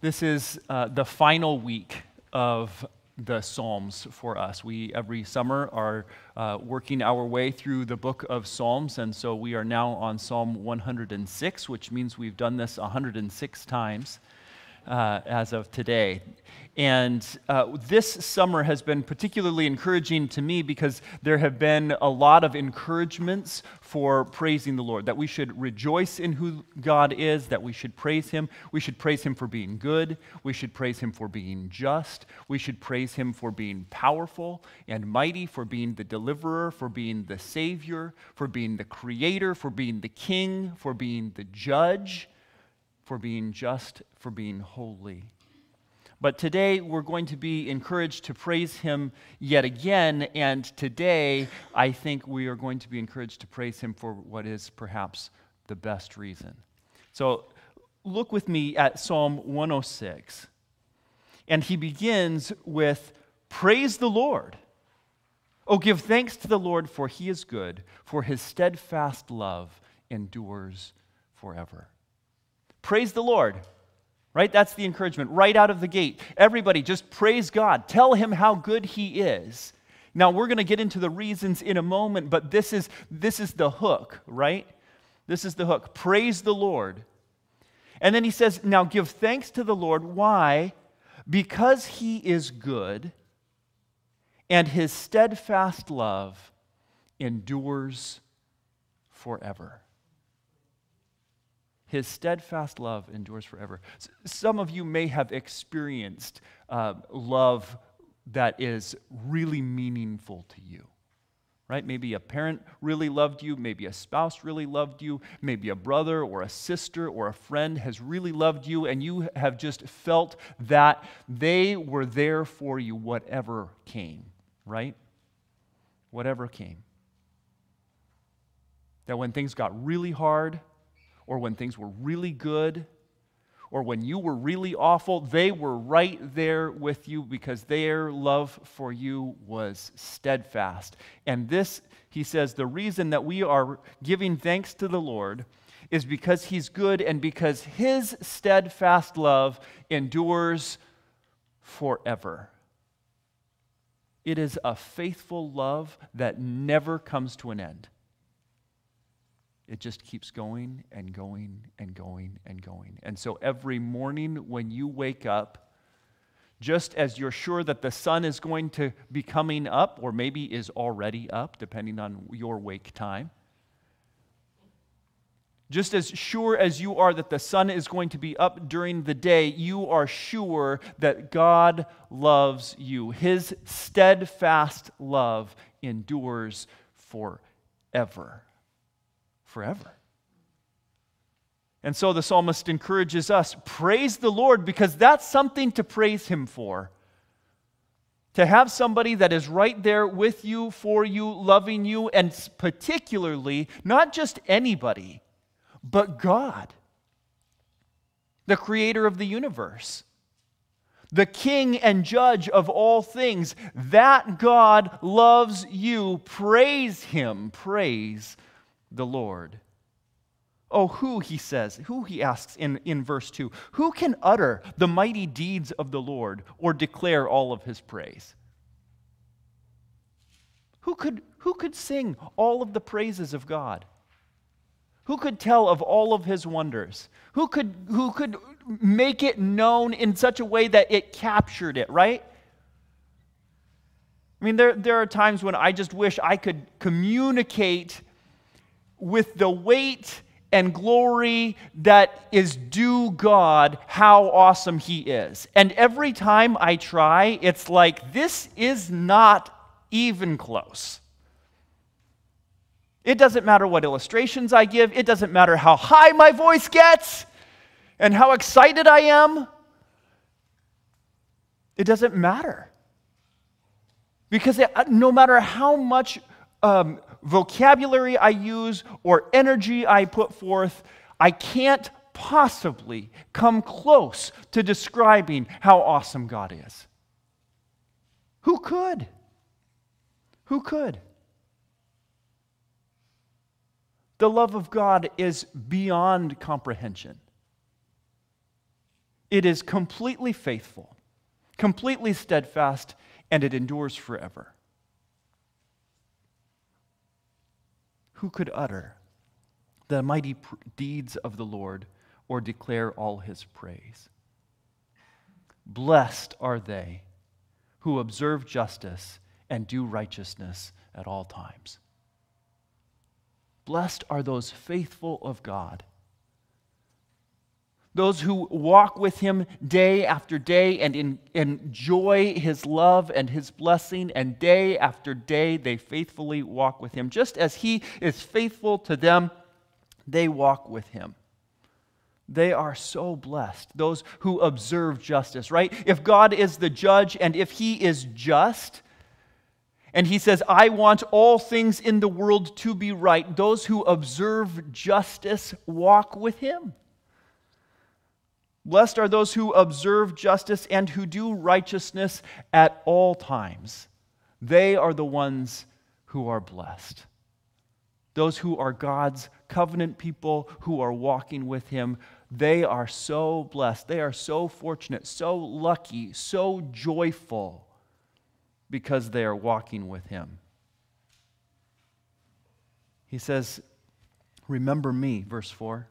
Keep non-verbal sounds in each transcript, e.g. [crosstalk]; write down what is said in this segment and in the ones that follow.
This is uh, the final week of the Psalms for us. We, every summer, are uh, working our way through the book of Psalms, and so we are now on Psalm 106, which means we've done this 106 times uh, as of today. And uh, this summer has been particularly encouraging to me because there have been a lot of encouragements for praising the Lord. That we should rejoice in who God is, that we should praise Him. We should praise Him for being good. We should praise Him for being just. We should praise Him for being powerful and mighty, for being the deliverer, for being the Savior, for being the Creator, for being the King, for being the Judge, for being just, for being holy. But today we're going to be encouraged to praise him yet again. And today I think we are going to be encouraged to praise him for what is perhaps the best reason. So look with me at Psalm 106. And he begins with Praise the Lord. Oh, give thanks to the Lord, for he is good, for his steadfast love endures forever. Praise the Lord right? That's the encouragement right out of the gate. Everybody, just praise God. Tell him how good he is. Now, we're going to get into the reasons in a moment, but this is, this is the hook, right? This is the hook. Praise the Lord. And then he says, Now give thanks to the Lord. Why? Because he is good and his steadfast love endures forever. His steadfast love endures forever. Some of you may have experienced uh, love that is really meaningful to you, right? Maybe a parent really loved you, maybe a spouse really loved you, maybe a brother or a sister or a friend has really loved you, and you have just felt that they were there for you, whatever came, right? Whatever came. That when things got really hard, or when things were really good or when you were really awful, they were right there with you because their love for you was steadfast. And this, he says, the reason that we are giving thanks to the Lord is because he's good and because his steadfast love endures forever. It is a faithful love that never comes to an end it just keeps going and going and going and going. And so every morning when you wake up, just as you're sure that the sun is going to be coming up, or maybe is already up, depending on your wake time, just as sure as you are that the sun is going to be up during the day, you are sure that God loves you. His steadfast love endures forever forever. And so the psalmist encourages us praise the Lord because that's something to praise Him for. To have somebody that is right there with you, for you, loving you, and particularly not just anybody, but God, the creator of the universe, the king and judge of all things. That God loves you. Praise Him. Praise the Lord. Oh, who, he says, who, he asks in, in verse 2, who can utter the mighty deeds of the Lord or declare all of his praise? Who could, who could sing all of the praises of God? Who could tell of all of his wonders? Who could, who could make it known in such a way that it captured it, right? I mean, there, there are times when I just wish I could communicate with the weight and glory that is due God how awesome He is. And every time I try, it's like, this is not even close. It doesn't matter what illustrations I give, it doesn't matter how high my voice gets and how excited I am. It doesn't matter. Because it, no matter how much um, vocabulary I use or energy I put forth, I can't possibly come close to describing how awesome God is. Who could? Who could? The love of God is beyond comprehension. It is completely faithful, completely steadfast, and it endures forever. Who could utter the mighty deeds of the Lord or declare all his praise? Blessed are they who observe justice and do righteousness at all times. Blessed are those faithful of God those who walk with him day after day and in, enjoy his love and his blessing, and day after day they faithfully walk with him. Just as he is faithful to them, they walk with him. They are so blessed, those who observe justice, right? If God is the judge and if he is just, and he says, I want all things in the world to be right, those who observe justice walk with him. Blessed are those who observe justice and who do righteousness at all times. They are the ones who are blessed. Those who are God's covenant people who are walking with Him, they are so blessed. They are so fortunate, so lucky, so joyful because they are walking with Him. He says, Remember me, verse 4.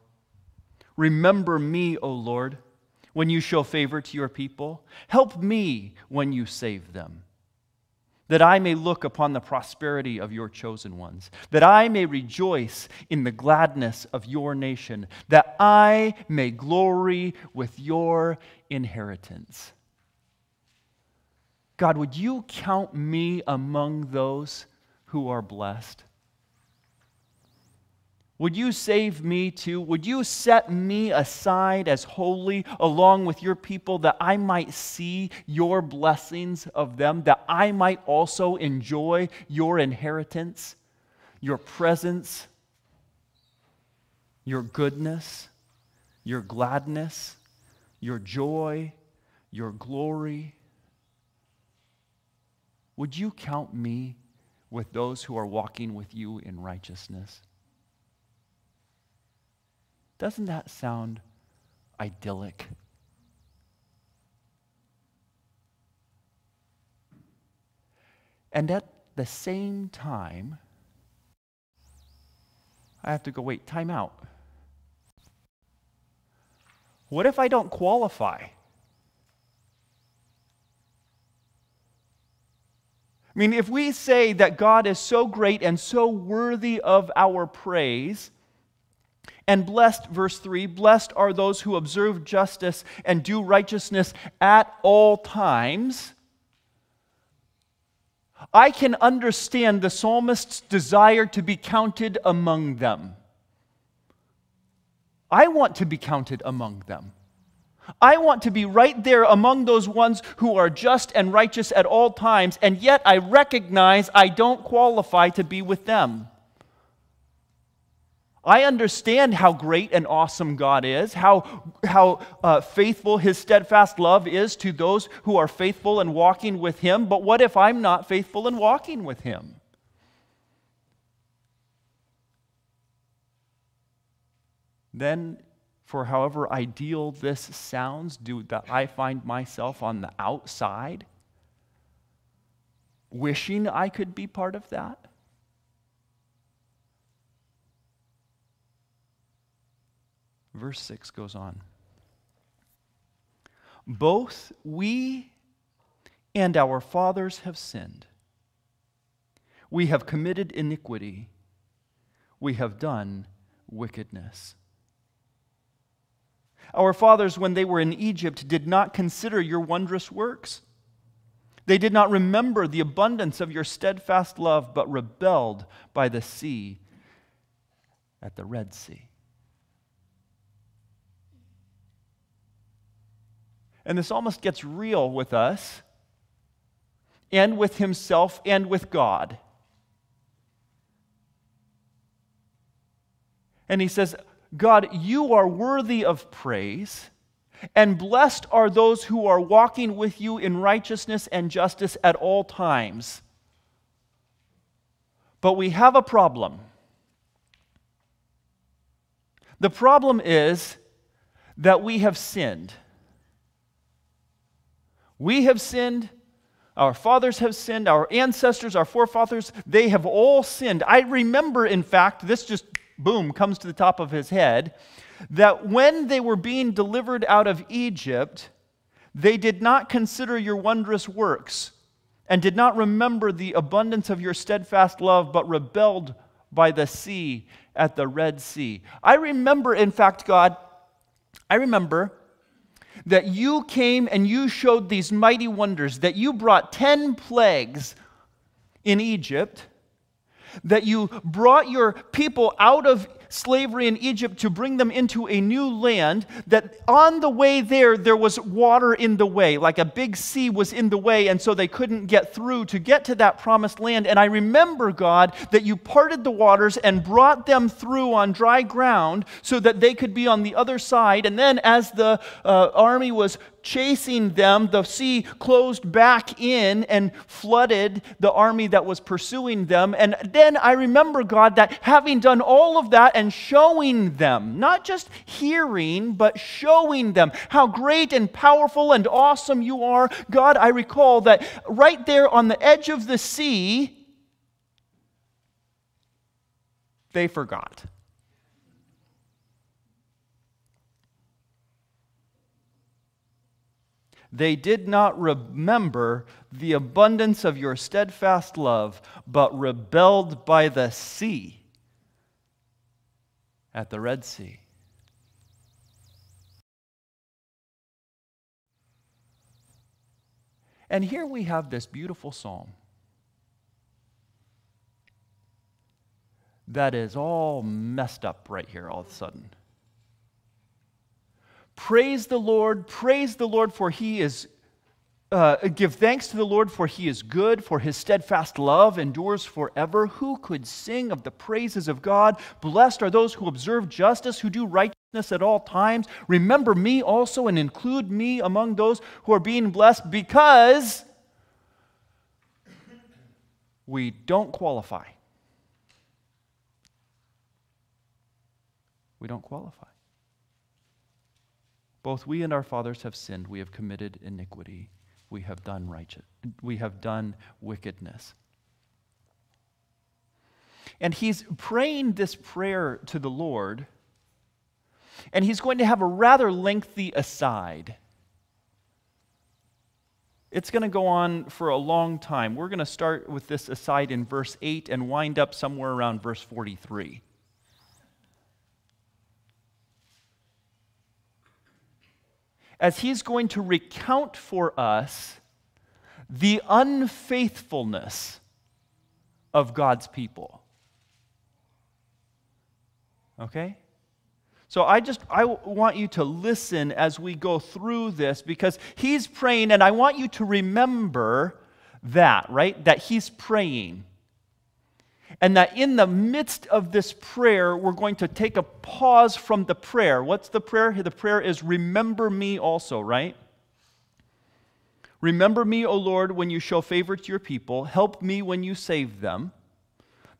Remember me, O Lord when you show favor to your people. Help me when you save them, that I may look upon the prosperity of your chosen ones, that I may rejoice in the gladness of your nation, that I may glory with your inheritance. God, would you count me among those who are blessed? Would you save me too? Would you set me aside as holy along with your people that I might see your blessings of them, that I might also enjoy your inheritance, your presence, your goodness, your gladness, your joy, your glory? Would you count me with those who are walking with you in righteousness? Doesn't that sound idyllic? And at the same time, I have to go, wait, time out. What if I don't qualify? I mean, if we say that God is so great and so worthy of our praise, and blessed, verse 3 blessed are those who observe justice and do righteousness at all times. I can understand the psalmist's desire to be counted among them. I want to be counted among them. I want to be right there among those ones who are just and righteous at all times, and yet I recognize I don't qualify to be with them. I understand how great and awesome God is, how, how uh, faithful His steadfast love is to those who are faithful and walking with Him. But what if I'm not faithful and walking with Him? Then, for however ideal this sounds, do that I find myself on the outside, wishing I could be part of that? Verse 6 goes on. Both we and our fathers have sinned. We have committed iniquity. We have done wickedness. Our fathers, when they were in Egypt, did not consider your wondrous works. They did not remember the abundance of your steadfast love, but rebelled by the sea at the Red Sea. And the psalmist gets real with us and with himself and with God. And he says, God, you are worthy of praise, and blessed are those who are walking with you in righteousness and justice at all times. But we have a problem. The problem is that we have sinned. We have sinned. Our fathers have sinned. Our ancestors, our forefathers, they have all sinned. I remember, in fact, this just boom comes to the top of his head, that when they were being delivered out of Egypt, they did not consider your wondrous works and did not remember the abundance of your steadfast love, but rebelled by the sea at the Red Sea. I remember, in fact, God, I remember that you came and you showed these mighty wonders, that you brought 10 plagues in Egypt, that you brought your people out of slavery in Egypt to bring them into a new land, that on the way there, there was water in the way, like a big sea was in the way, and so they couldn't get through to get to that promised land. And I remember, God, that you parted the waters and brought them through on dry ground so that they could be on the other side. And then, as the uh, army was chasing them, the sea closed back in and flooded the army that was pursuing them. And then I remember, God, that having done all of that and showing them, not just hearing, but showing them how great and powerful and awesome you are, God, I recall that right there on the edge of the sea, they forgot. They did not remember the abundance of your steadfast love, but rebelled by the sea at the Red Sea. And here we have this beautiful psalm that is all messed up right here all of a sudden. Praise the Lord, praise the Lord, for he is, uh, give thanks to the Lord, for he is good, for his steadfast love endures forever. Who could sing of the praises of God? Blessed are those who observe justice, who do righteousness at all times. Remember me also and include me among those who are being blessed, because we don't qualify. We don't qualify. Both we and our fathers have sinned. We have committed iniquity. We have done righteous. We have done wickedness. And he's praying this prayer to the Lord, and he's going to have a rather lengthy aside. It's going to go on for a long time. We're going to start with this aside in verse 8 and wind up somewhere around verse 43. As he's going to recount for us the unfaithfulness of God's people. Okay? So I just I want you to listen as we go through this because he's praying and I want you to remember that, right? That he's praying. And that in the midst of this prayer, we're going to take a pause from the prayer. What's the prayer? The prayer is, Remember me also, right? Remember me, O Lord, when you show favor to your people. Help me when you save them,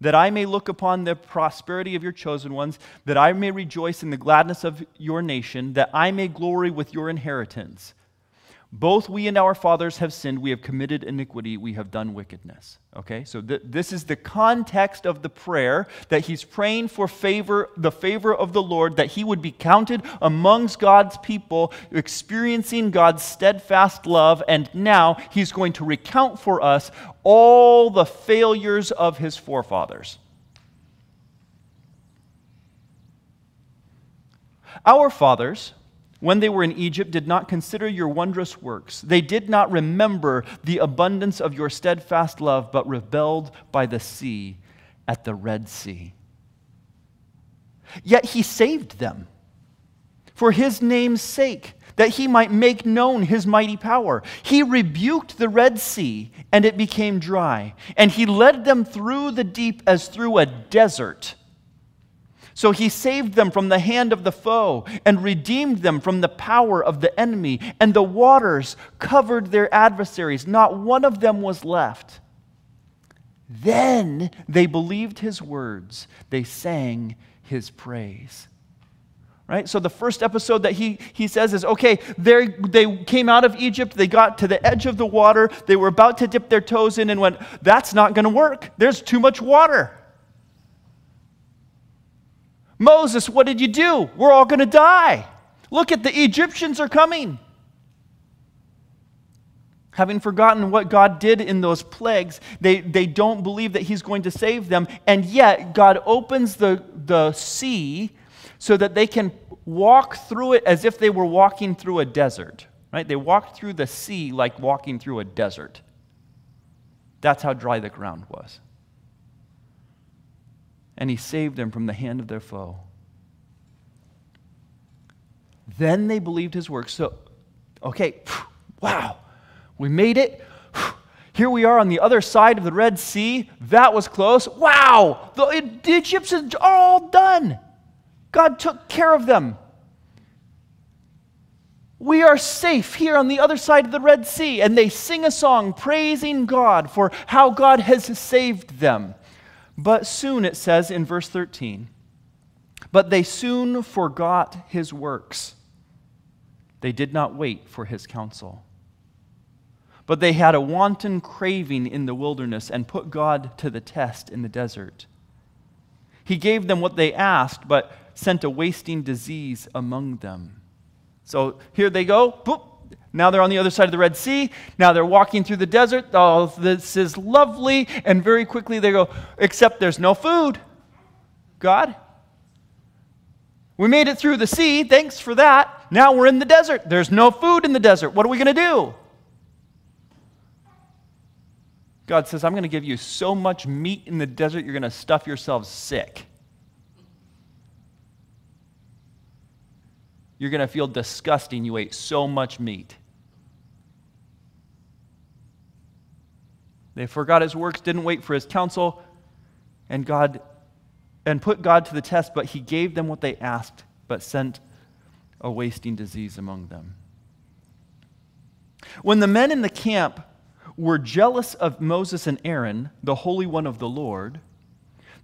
that I may look upon the prosperity of your chosen ones, that I may rejoice in the gladness of your nation, that I may glory with your inheritance. Both we and our fathers have sinned. We have committed iniquity. We have done wickedness. Okay? So th- this is the context of the prayer that he's praying for favor, the favor of the Lord, that he would be counted amongst God's people, experiencing God's steadfast love. And now he's going to recount for us all the failures of his forefathers. Our fathers when they were in Egypt, did not consider your wondrous works. They did not remember the abundance of your steadfast love, but rebelled by the sea at the Red Sea. Yet he saved them for his name's sake, that he might make known his mighty power. He rebuked the Red Sea, and it became dry, and he led them through the deep as through a desert. So he saved them from the hand of the foe and redeemed them from the power of the enemy. And the waters covered their adversaries. Not one of them was left. Then they believed his words, they sang his praise. right? So the first episode that he, he says is okay, they came out of Egypt, they got to the edge of the water, they were about to dip their toes in and went, that's not going to work. There's too much water. Moses, what did you do? We're all going to die. Look at the Egyptians are coming. Having forgotten what God did in those plagues, they, they don't believe that He's going to save them. And yet, God opens the, the sea so that they can walk through it as if they were walking through a desert. Right? They walked through the sea like walking through a desert. That's how dry the ground was. And he saved them from the hand of their foe. Then they believed his work. So, okay, wow, we made it. Here we are on the other side of the Red Sea. That was close. Wow, the Egyptians are all done. God took care of them. We are safe here on the other side of the Red Sea. And they sing a song praising God for how God has saved them. But soon, it says in verse 13, but they soon forgot his works. They did not wait for his counsel. But they had a wanton craving in the wilderness and put God to the test in the desert. He gave them what they asked, but sent a wasting disease among them. So here they go. Boop. Now they're on the other side of the Red Sea. Now they're walking through the desert. Oh, this is lovely. And very quickly they go, except there's no food. God, we made it through the sea. Thanks for that. Now we're in the desert. There's no food in the desert. What are we going to do? God says, I'm going to give you so much meat in the desert, you're going to stuff yourselves sick. You're going to feel disgusting. You ate so much meat. They forgot his works, didn't wait for his counsel, and God and put God to the test, but he gave them what they asked, but sent a wasting disease among them. When the men in the camp were jealous of Moses and Aaron, the Holy One of the Lord,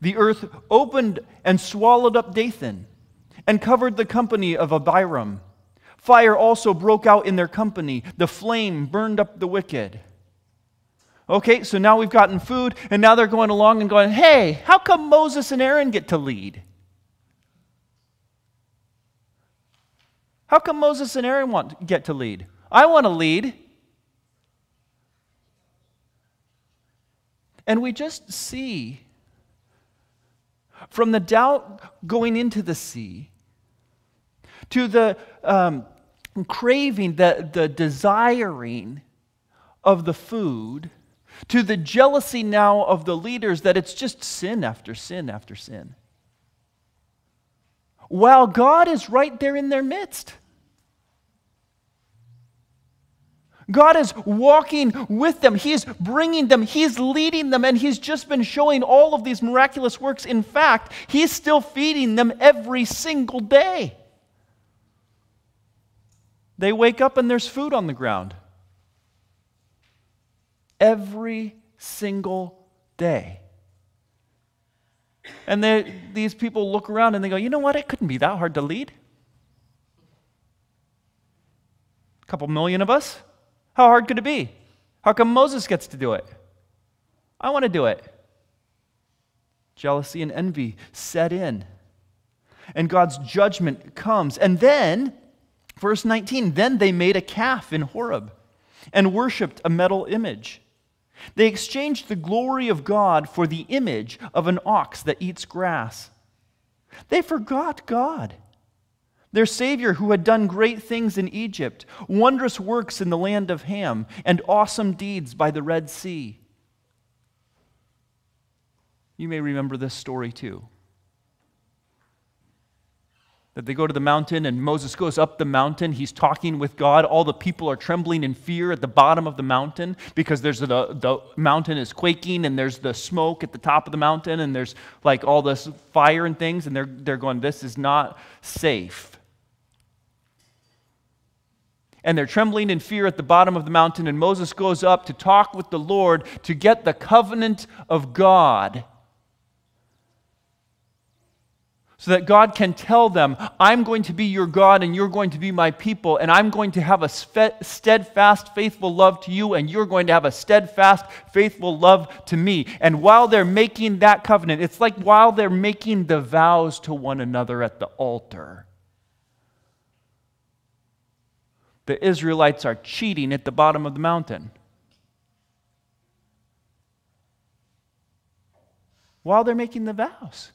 the earth opened and swallowed up Dathan and covered the company of Abiram. Fire also broke out in their company. The flame burned up the wicked. Okay, so now we've gotten food, and now they're going along and going, hey, how come Moses and Aaron get to lead? How come Moses and Aaron want get to lead? I want to lead. And we just see from the doubt going into the sea to the um, craving, the, the desiring of the food, to the jealousy now of the leaders that it's just sin after sin after sin. While God is right there in their midst. God is walking with them. He's bringing them. He's leading them. And He's just been showing all of these miraculous works. In fact, He's still feeding them every single day. They wake up and there's food on the ground. Every single day. And they, these people look around and they go, you know what? It couldn't be that hard to lead. A couple million of us? How hard could it be? How come Moses gets to do it? I want to do it. Jealousy and envy set in. And God's judgment comes. And then Verse 19 Then they made a calf in Horeb and worshiped a metal image. They exchanged the glory of God for the image of an ox that eats grass. They forgot God, their Savior who had done great things in Egypt, wondrous works in the land of Ham, and awesome deeds by the Red Sea. You may remember this story too that they go to the mountain and Moses goes up the mountain. He's talking with God. All the people are trembling in fear at the bottom of the mountain because there's the, the mountain is quaking and there's the smoke at the top of the mountain and there's like all this fire and things and they're, they're going, this is not safe. And they're trembling in fear at the bottom of the mountain and Moses goes up to talk with the Lord to get the covenant of God so that God can tell them, I'm going to be your God and you're going to be my people, and I'm going to have a steadfast, faithful love to you, and you're going to have a steadfast, faithful love to me. And while they're making that covenant, it's like while they're making the vows to one another at the altar. The Israelites are cheating at the bottom of the mountain. While they're making the vows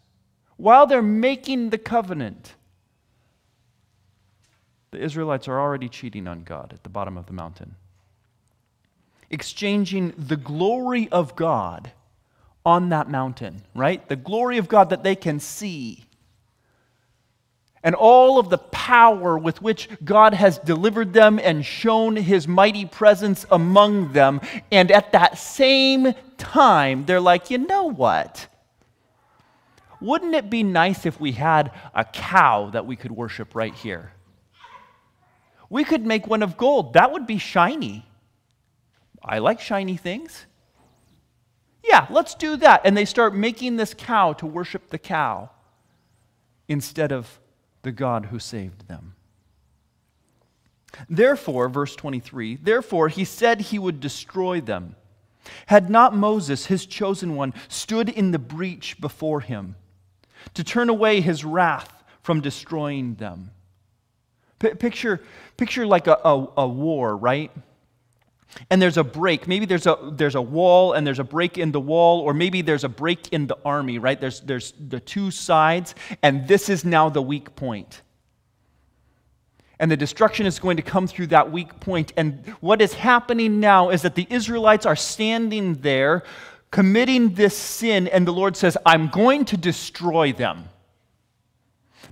while they're making the covenant, the Israelites are already cheating on God at the bottom of the mountain, exchanging the glory of God on that mountain, right? The glory of God that they can see. And all of the power with which God has delivered them and shown his mighty presence among them. And at that same time, they're like, you know what? Wouldn't it be nice if we had a cow that we could worship right here? We could make one of gold. That would be shiny. I like shiny things. Yeah, let's do that. And they start making this cow to worship the cow instead of the God who saved them. Therefore, verse 23, therefore he said he would destroy them. Had not Moses, his chosen one, stood in the breach before him to turn away his wrath from destroying them. P- picture, picture like a, a, a war, right? and there's a break. Maybe there's a, there's a wall and there's a break in the wall, or maybe there's a break in the army, right? There's, there's the two sides, and this is now the weak point. And the destruction is going to come through that weak point. And what is happening now is that the Israelites are standing there committing this sin, and the Lord says, I'm going to destroy them.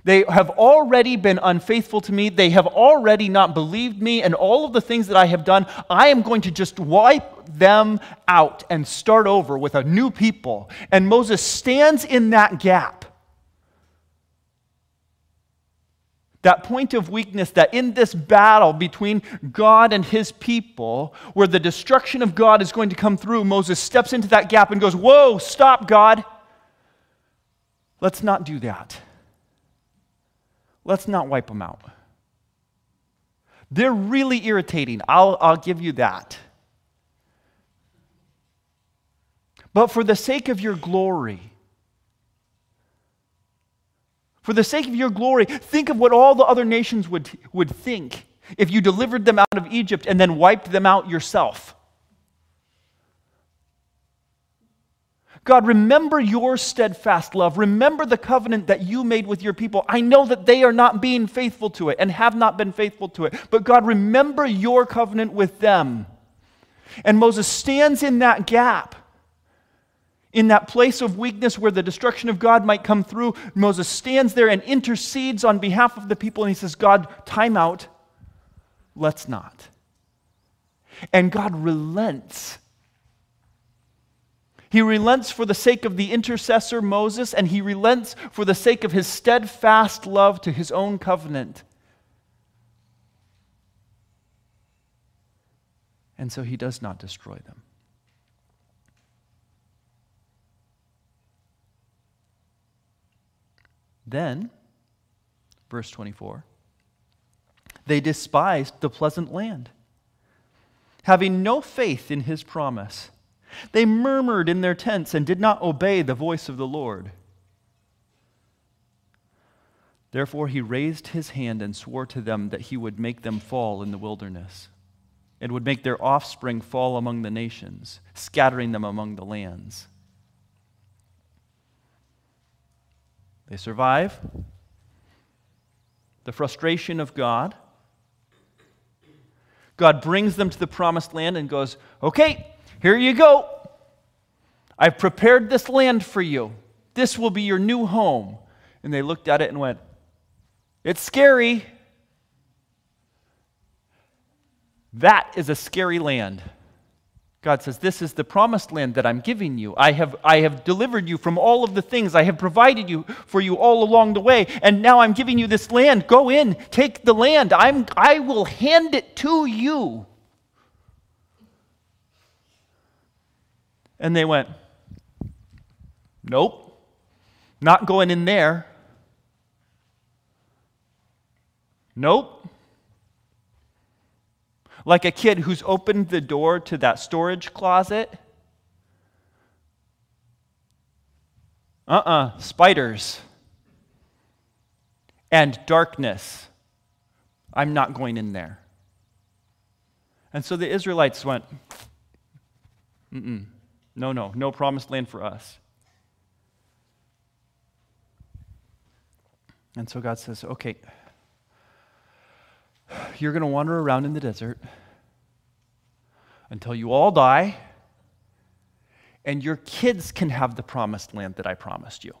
They have already been unfaithful to me. They have already not believed me, and all of the things that I have done, I am going to just wipe them out and start over with a new people. And Moses stands in that gap. That point of weakness that in this battle between God and his people, where the destruction of God is going to come through, Moses steps into that gap and goes, Whoa, stop, God. Let's not do that. Let's not wipe them out. They're really irritating. I'll, I'll give you that. But for the sake of your glory, for the sake of your glory, think of what all the other nations would, would think if you delivered them out of Egypt and then wiped them out yourself. God, remember your steadfast love. Remember the covenant that you made with your people. I know that they are not being faithful to it and have not been faithful to it. But God, remember your covenant with them. And Moses stands in that gap in that place of weakness where the destruction of God might come through, Moses stands there and intercedes on behalf of the people and he says, God, time out. Let's not. And God relents. He relents for the sake of the intercessor Moses, and he relents for the sake of his steadfast love to his own covenant. And so he does not destroy them. Then, verse 24, they despised the pleasant land, having no faith in his promise. They murmured in their tents and did not obey the voice of the Lord. Therefore, he raised his hand and swore to them that he would make them fall in the wilderness, and would make their offspring fall among the nations, scattering them among the lands. They survive the frustration of God. God brings them to the promised land and goes, Okay, here you go. I've prepared this land for you. This will be your new home. And they looked at it and went, It's scary. That is a scary land. God says, This is the promised land that I'm giving you. I have, I have delivered you from all of the things. I have provided you for you all along the way. And now I'm giving you this land. Go in, take the land. I'm, I will hand it to you. And they went, Nope, not going in there. Nope, like a kid who's opened the door to that storage closet. Uh uh-uh, uh, spiders and darkness. I'm not going in there. And so the Israelites went, Mm-mm. no, no, no promised land for us. And so God says, okay, [sighs] you're going to wander around in the desert until you all die, and your kids can have the promised land that I promised you.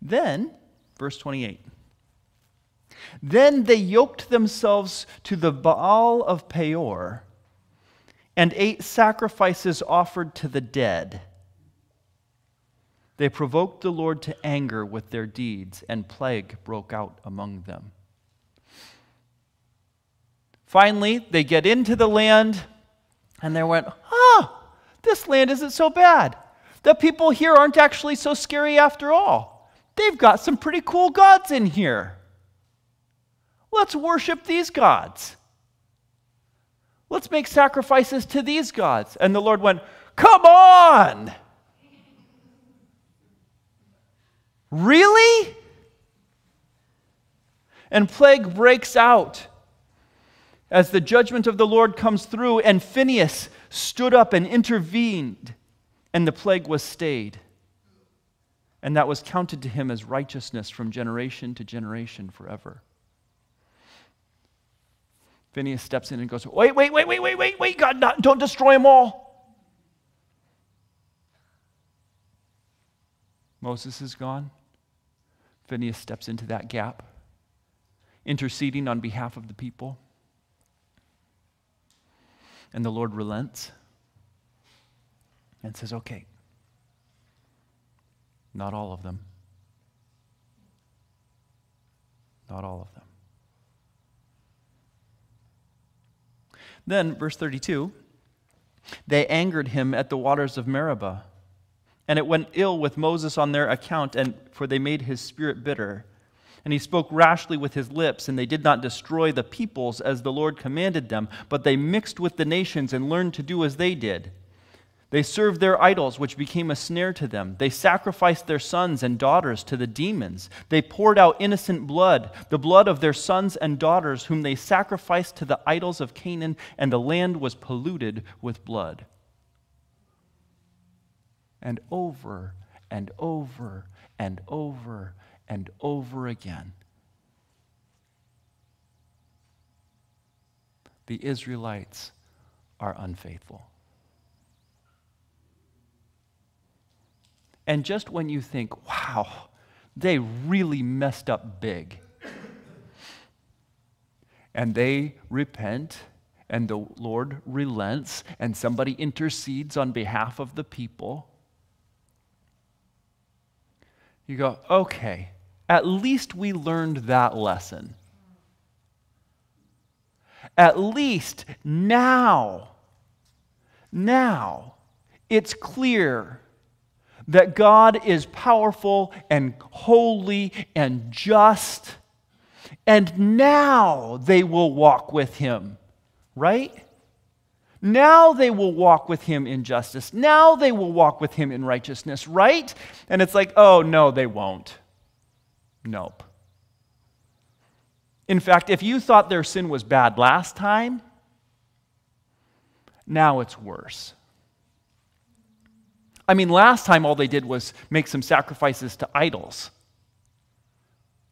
Then, verse 28. Then they yoked themselves to the Baal of Peor and ate sacrifices offered to the dead. They provoked the Lord to anger with their deeds, and plague broke out among them. Finally, they get into the land, and they went, Ah, this land isn't so bad. The people here aren't actually so scary after all. They've got some pretty cool gods in here. Let's worship these gods. Let's make sacrifices to these gods. And the Lord went, Come on! Really? And plague breaks out as the judgment of the Lord comes through, and Phinehas stood up and intervened, and the plague was stayed. And that was counted to him as righteousness from generation to generation forever. Phinehas steps in and goes, Wait, wait, wait, wait, wait, wait, wait, God, not, don't destroy them all. Moses is gone. Phinehas steps into that gap, interceding on behalf of the people. And the Lord relents and says, Okay, not all of them. Not all of them. Then, verse 32 they angered him at the waters of Meribah. And it went ill with Moses on their account, and for they made his spirit bitter. And he spoke rashly with his lips, and they did not destroy the peoples as the Lord commanded them, but they mixed with the nations and learned to do as they did. They served their idols, which became a snare to them. They sacrificed their sons and daughters to the demons. They poured out innocent blood, the blood of their sons and daughters, whom they sacrificed to the idols of Canaan, and the land was polluted with blood. And over and over and over and over again, the Israelites are unfaithful. And just when you think, wow, they really messed up big, and they repent, and the Lord relents, and somebody intercedes on behalf of the people, you go, okay, at least we learned that lesson. At least now, now, it's clear that God is powerful and holy and just, and now they will walk with him, right? Now they will walk with him in justice. Now they will walk with him in righteousness, right? And it's like, oh, no, they won't. Nope. In fact, if you thought their sin was bad last time, now it's worse. I mean, last time all they did was make some sacrifices to idols.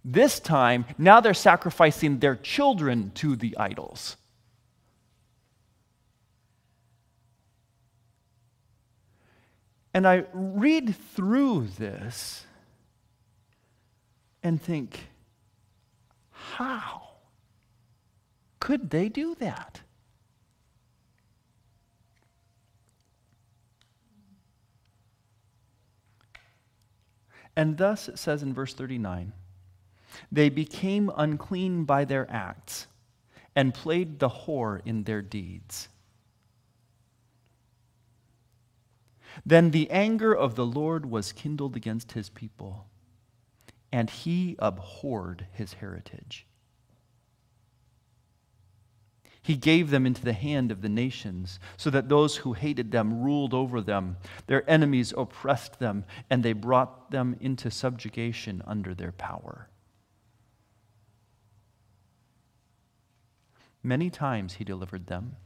This time, now they're sacrificing their children to the idols. And I read through this and think, how could they do that? And thus it says in verse 39 they became unclean by their acts and played the whore in their deeds. Then the anger of the Lord was kindled against his people, and he abhorred his heritage. He gave them into the hand of the nations, so that those who hated them ruled over them. Their enemies oppressed them, and they brought them into subjugation under their power. Many times he delivered them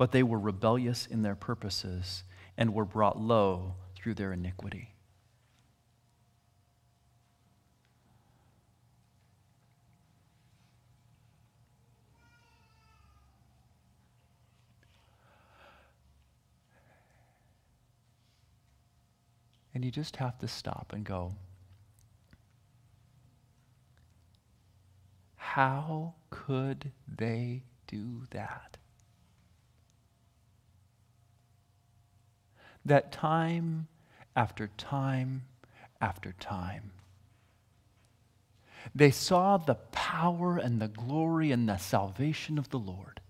but they were rebellious in their purposes and were brought low through their iniquity. And you just have to stop and go, how could they do that? That time after time after time, they saw the power and the glory and the salvation of the Lord.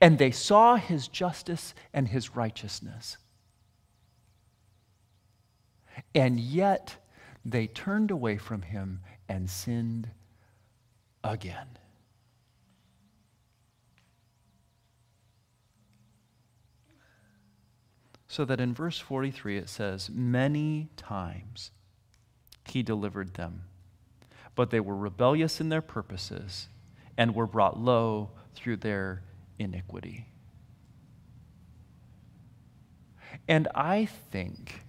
And they saw his justice and his righteousness. And yet they turned away from him and sinned again. So that in verse 43 it says, Many times he delivered them, but they were rebellious in their purposes and were brought low through their iniquity. And I think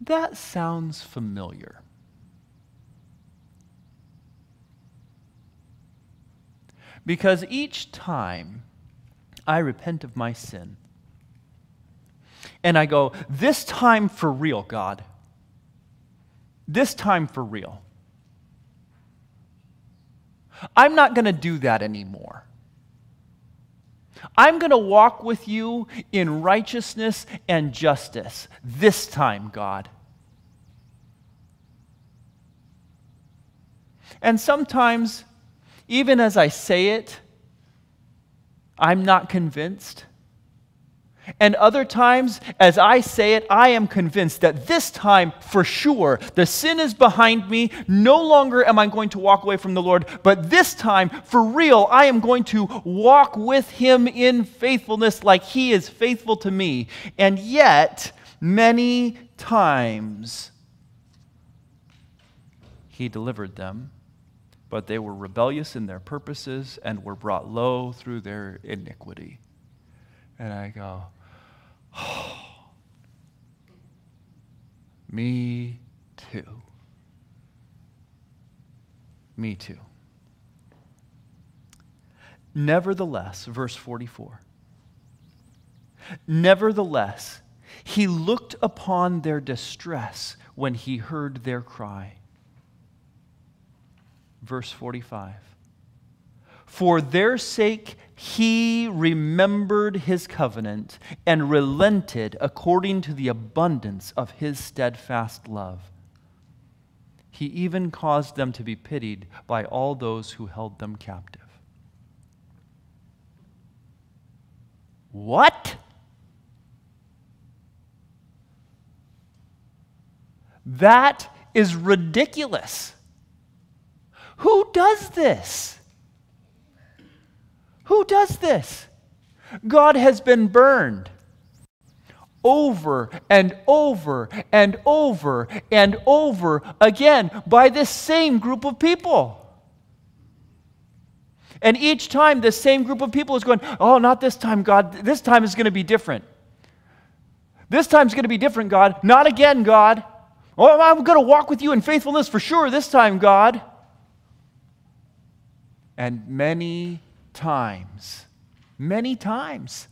that sounds familiar. Because each time I repent of my sin, and I go, This time for real, God. This time for real. I'm not going to do that anymore. I'm going to walk with you in righteousness and justice this time, God. And sometimes, even as I say it, I'm not convinced. And other times, as I say it, I am convinced that this time, for sure, the sin is behind me. No longer am I going to walk away from the Lord, but this time, for real, I am going to walk with Him in faithfulness like He is faithful to me. And yet, many times, He delivered them, but they were rebellious in their purposes and were brought low through their iniquity. And I go, [sighs] Me too. Me too. Nevertheless, verse 44. Nevertheless, he looked upon their distress when he heard their cry. Verse 45. For their sake he remembered his covenant and relented according to the abundance of his steadfast love. He even caused them to be pitied by all those who held them captive. What? That is ridiculous. Who does this? Who does this? God has been burned over and over and over and over again by this same group of people. And each time, the same group of people is going, Oh, not this time, God. This time is going to be different. This time is going to be different, God. Not again, God. Oh, I'm going to walk with you in faithfulness for sure this time, God. And many times. Many times.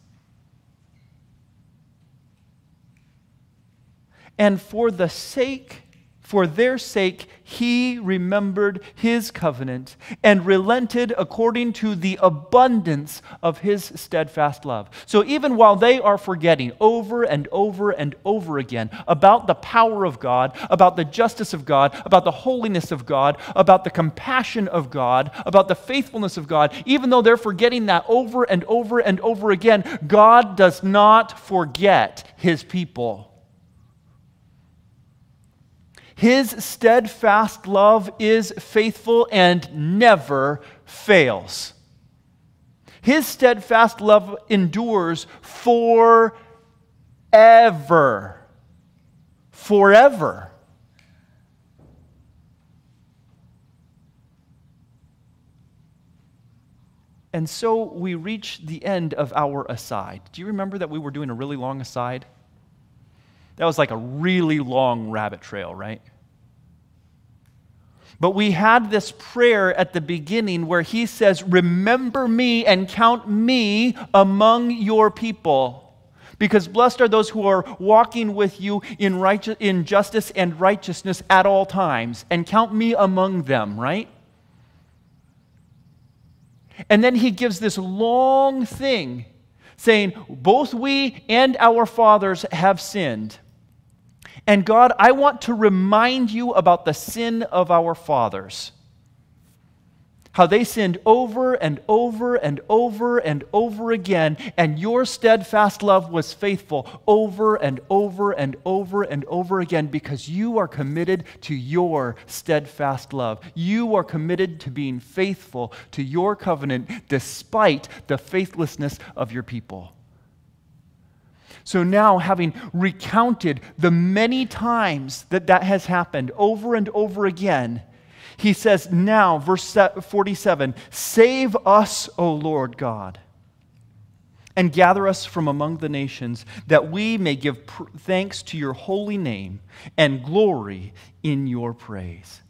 And for the sake, For their sake, he remembered his covenant and relented according to the abundance of his steadfast love. So, even while they are forgetting over and over and over again about the power of God, about the justice of God, about the holiness of God, about the compassion of God, about the faithfulness of God, even though they're forgetting that over and over and over again, God does not forget his people. His steadfast love is faithful and never fails. His steadfast love endures forever. Forever. And so we reach the end of our aside. Do you remember that we were doing a really long aside? That was like a really long rabbit trail, right? But we had this prayer at the beginning where he says, Remember me and count me among your people. Because blessed are those who are walking with you in, righteous, in justice and righteousness at all times, and count me among them, right? And then he gives this long thing saying, Both we and our fathers have sinned. And God, I want to remind you about the sin of our fathers. How they sinned over and over and over and over again, and your steadfast love was faithful over and over and over and over again because you are committed to your steadfast love. You are committed to being faithful to your covenant despite the faithlessness of your people. So now, having recounted the many times that that has happened over and over again, he says, Now, verse 47 Save us, O Lord God, and gather us from among the nations, that we may give pr- thanks to your holy name and glory in your praise.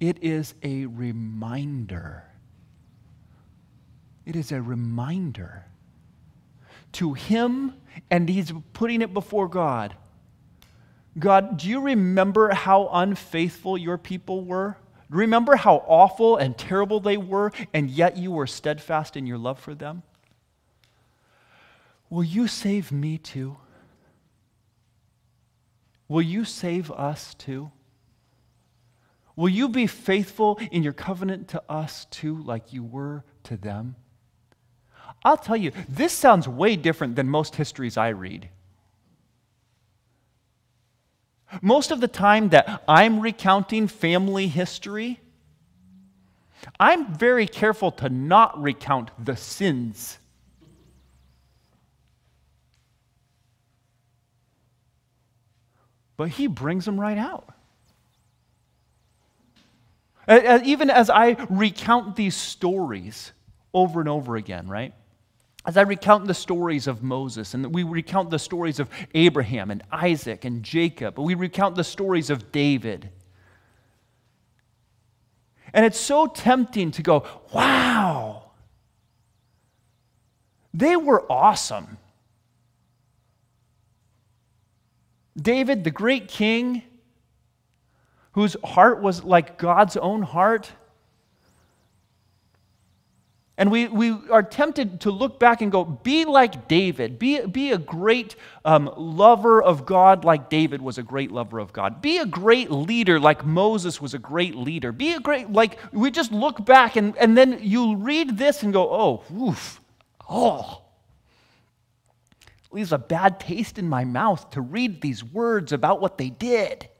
It is a reminder it is a reminder to him, and he's putting it before God. God, do you remember how unfaithful your people were? Do you remember how awful and terrible they were, and yet you were steadfast in your love for them? Will you save me too? Will you save us too? Will you be faithful in your covenant to us too, like you were to them? I'll tell you, this sounds way different than most histories I read. Most of the time that I'm recounting family history, I'm very careful to not recount the sins. But he brings them right out. Even as I recount these stories over and over again, right? As I recount the stories of Moses, and we recount the stories of Abraham and Isaac and Jacob, we recount the stories of David. And it's so tempting to go, wow, they were awesome. David, the great king, whose heart was like God's own heart and we, we are tempted to look back and go, be like David. Be, be a great um, lover of God like David was a great lover of God. Be a great leader like Moses was a great leader. Be a great, like, we just look back and, and then you read this and go, oh, woof, oh. Leaves a bad taste in my mouth to read these words about what they did.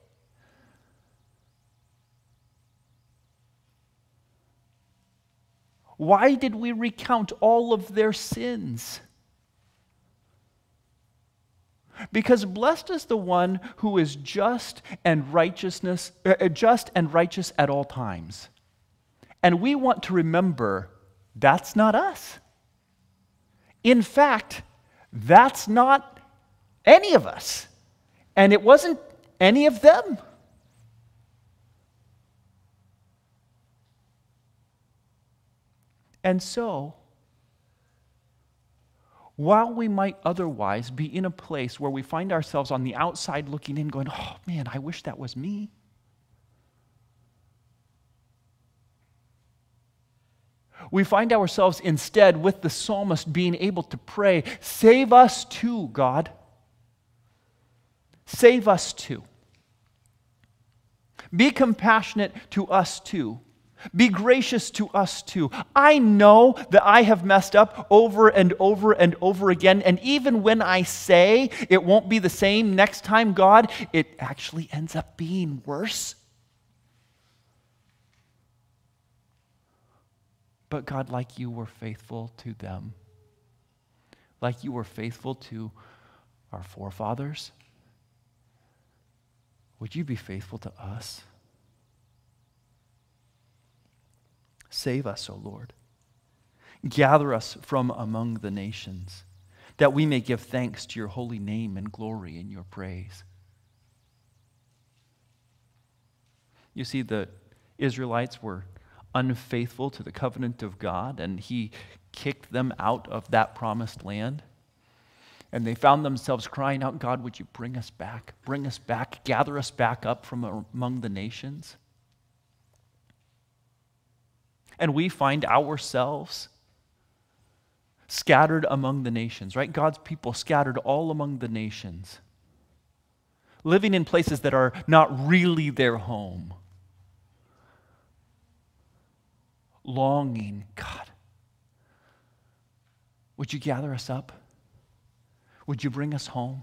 Why did we recount all of their sins? Because blessed is the one who is just and righteousness, uh, uh, just and righteous at all times. And we want to remember that's not us. In fact, that's not any of us. And it wasn't any of them. And so, while we might otherwise be in a place where we find ourselves on the outside looking in, going, oh man, I wish that was me. We find ourselves instead with the psalmist being able to pray, Save us too, God. Save us too. Be compassionate to us too. Be gracious to us too. I know that I have messed up over and over and over again. And even when I say it won't be the same next time, God, it actually ends up being worse. But God, like you were faithful to them, like you were faithful to our forefathers, would you be faithful to us? Save us, O Lord. Gather us from among the nations, that we may give thanks to your holy name and glory in your praise. You see, the Israelites were unfaithful to the covenant of God, and he kicked them out of that promised land. And they found themselves crying out, God, would you bring us back? Bring us back, gather us back up from among the nations. And we find ourselves scattered among the nations, right? God's people scattered all among the nations, living in places that are not really their home, longing, God, would you gather us up? Would you bring us home?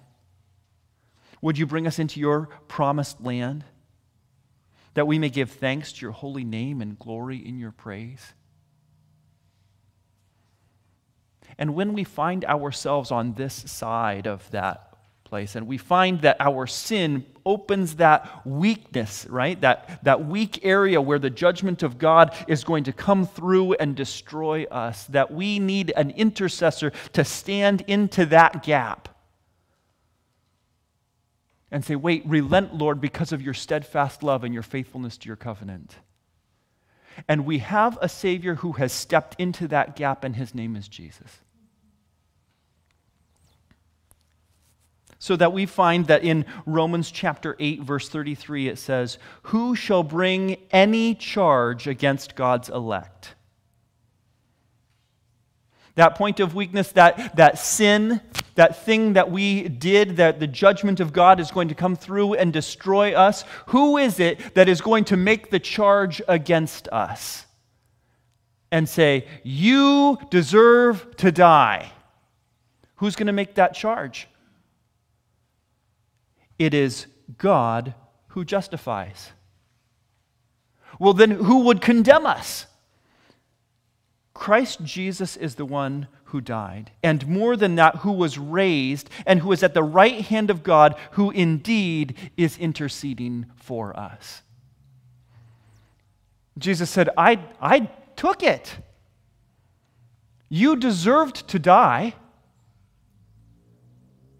Would you bring us into your promised land? That we may give thanks to your holy name and glory in your praise. And when we find ourselves on this side of that place, and we find that our sin opens that weakness, right? That, that weak area where the judgment of God is going to come through and destroy us, that we need an intercessor to stand into that gap and say, Wait, relent, Lord, because of your steadfast love and your faithfulness to your covenant. And we have a Savior who has stepped into that gap, and his name is Jesus. So that we find that in Romans chapter 8, verse 33, it says, Who shall bring any charge against God's elect? That point of weakness, that, that sin, that thing that we did, that the judgment of God is going to come through and destroy us. Who is it that is going to make the charge against us and say, You deserve to die? Who's going to make that charge? It is God who justifies. Well, then who would condemn us? Christ Jesus is the one who died, and more than that, who was raised, and who is at the right hand of God, who indeed is interceding for us. Jesus said, I, I took it. You deserved to die,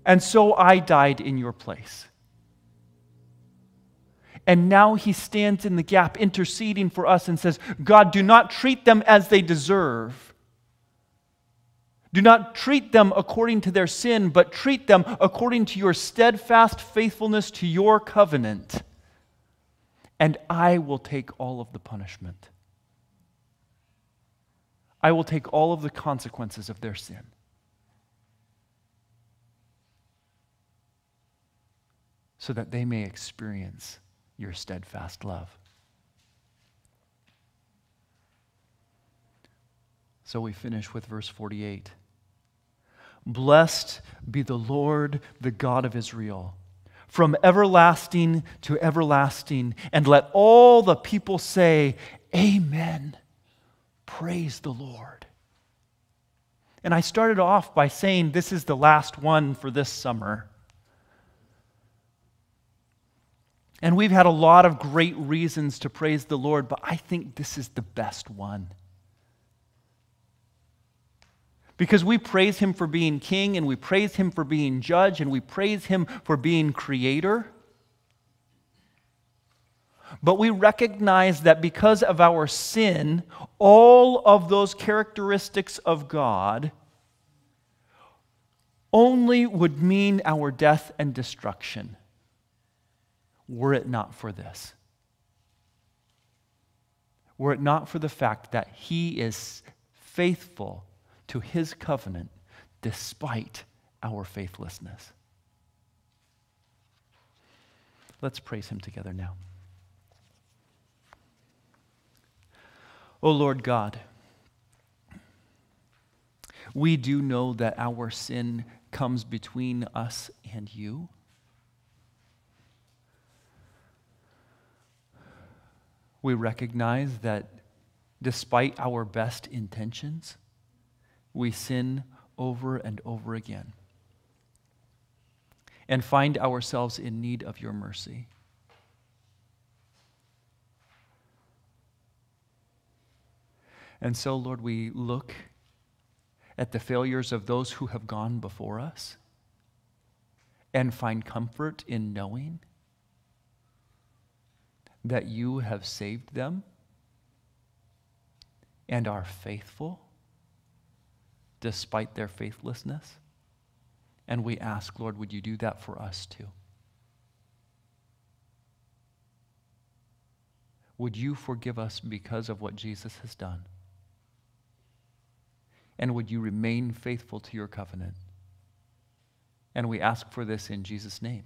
and so I died in your place. And now he stands in the gap, interceding for us, and says, God, do not treat them as they deserve. Do not treat them according to their sin, but treat them according to your steadfast faithfulness to your covenant. And I will take all of the punishment. I will take all of the consequences of their sin. So that they may experience your steadfast love. So we finish with verse 48. Blessed be the Lord, the God of Israel, from everlasting to everlasting. And let all the people say, Amen. Praise the Lord. And I started off by saying this is the last one for this summer. And we've had a lot of great reasons to praise the Lord, but I think this is the best one. Because we praise him for being king, and we praise him for being judge, and we praise him for being creator. But we recognize that because of our sin, all of those characteristics of God only would mean our death and destruction were it not for this. Were it not for the fact that He is faithful to His covenant despite our faithlessness. Let's praise Him together now. O Lord God, we do know that our sin comes between us and you. We recognize that despite our best intentions, we sin over and over again and find ourselves in need of your mercy. And so, Lord, we look at the failures of those who have gone before us and find comfort in knowing that you have saved them and are faithful despite their faithlessness. And we ask, Lord, would you do that for us too? Would you forgive us because of what Jesus has done? And would you remain faithful to your covenant? And we ask for this in Jesus' name.